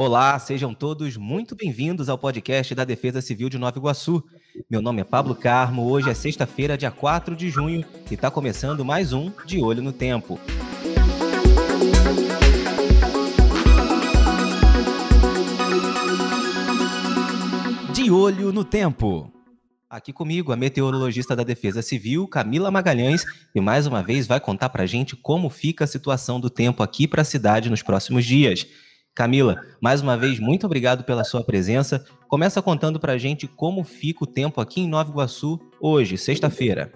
Olá, sejam todos muito bem-vindos ao podcast da Defesa Civil de Nova Iguaçu. Meu nome é Pablo Carmo, hoje é sexta-feira, dia 4 de junho, e está começando mais um De Olho no Tempo. De Olho no Tempo. Aqui comigo, a meteorologista da Defesa Civil, Camila Magalhães, e mais uma vez vai contar para gente como fica a situação do tempo aqui para a cidade nos próximos dias. Camila, mais uma vez, muito obrigado pela sua presença. Começa contando para a gente como fica o tempo aqui em Nova Iguaçu hoje, sexta-feira.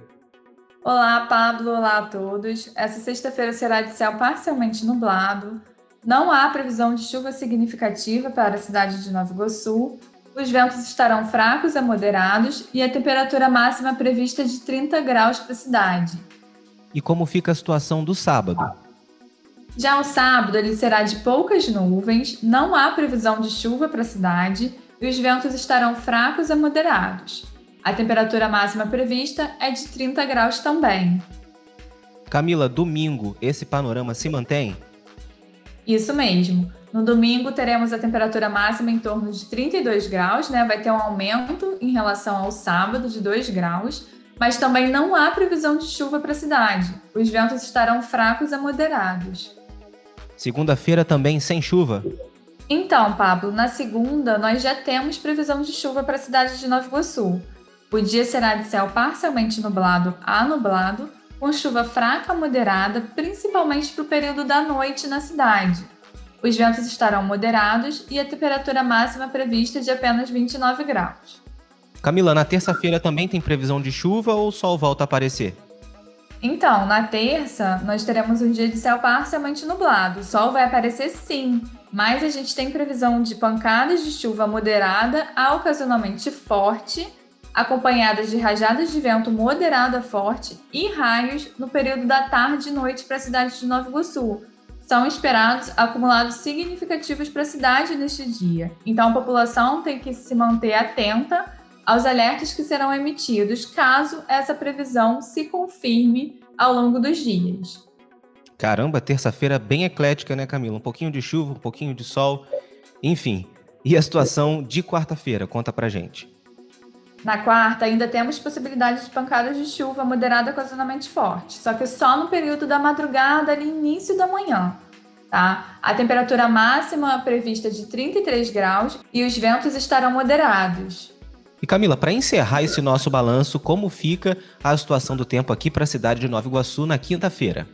Olá, Pablo. Olá a todos. Essa sexta-feira será de céu parcialmente nublado. Não há previsão de chuva significativa para a cidade de Nova Iguaçu. Os ventos estarão fracos a moderados e a temperatura máxima prevista é de 30 graus para a cidade. E como fica a situação do sábado? Já o sábado ele será de poucas nuvens, não há previsão de chuva para a cidade e os ventos estarão fracos a moderados. A temperatura máxima prevista é de 30 graus também. Camila, domingo, esse panorama se mantém? Isso mesmo. No domingo teremos a temperatura máxima em torno de 32 graus, né? Vai ter um aumento em relação ao sábado de 2 graus, mas também não há previsão de chuva para a cidade. Os ventos estarão fracos a moderados. Segunda-feira também sem chuva? Então, Pablo, na segunda nós já temos previsão de chuva para a cidade de Nova Iguaçu. O dia será de céu parcialmente nublado a nublado, com chuva fraca a moderada, principalmente para o período da noite na cidade. Os ventos estarão moderados e a temperatura máxima prevista é de apenas 29 graus. Camila, na terça-feira também tem previsão de chuva ou o sol volta a aparecer? Então, na terça, nós teremos um dia de céu parcialmente nublado. O sol vai aparecer sim, mas a gente tem previsão de pancadas de chuva moderada a ocasionalmente forte, acompanhadas de rajadas de vento moderado a forte e raios no período da tarde e noite para a cidade de Nova Iguaçu. São esperados acumulados significativos para a cidade neste dia. Então, a população tem que se manter atenta aos alertas que serão emitidos caso essa previsão se confirme ao longo dos dias. Caramba, terça-feira bem eclética, né, Camila? Um pouquinho de chuva, um pouquinho de sol, enfim. E a situação de quarta-feira? Conta pra gente. Na quarta, ainda temos possibilidade de pancadas de chuva moderada ocasionalmente forte, só que só no período da madrugada, ali início da manhã. Tá? A temperatura máxima prevista é de 33 graus e os ventos estarão moderados. E Camila, para encerrar esse nosso balanço, como fica a situação do tempo aqui para a cidade de Nova Iguaçu na quinta-feira?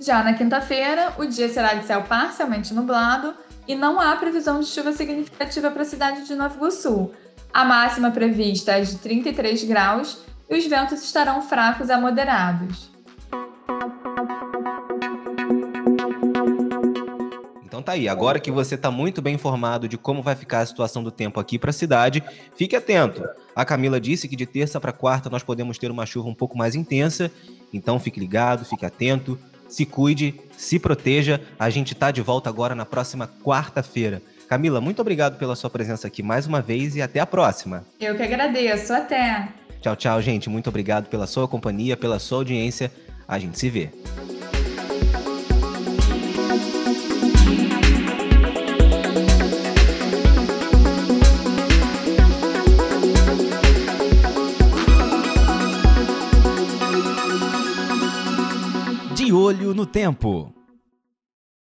Já na quinta-feira, o dia será de céu parcialmente nublado e não há previsão de chuva significativa para a cidade de Nova Iguaçu. A máxima prevista é de 33 graus e os ventos estarão fracos a moderados. Então tá aí, agora que você está muito bem informado de como vai ficar a situação do tempo aqui para a cidade, fique atento. A Camila disse que de terça para quarta nós podemos ter uma chuva um pouco mais intensa, então fique ligado, fique atento, se cuide, se proteja. A gente está de volta agora na próxima quarta-feira. Camila, muito obrigado pela sua presença aqui mais uma vez e até a próxima. Eu que agradeço, até. Tchau, tchau, gente. Muito obrigado pela sua companhia, pela sua audiência. A gente se vê. Olho no tempo.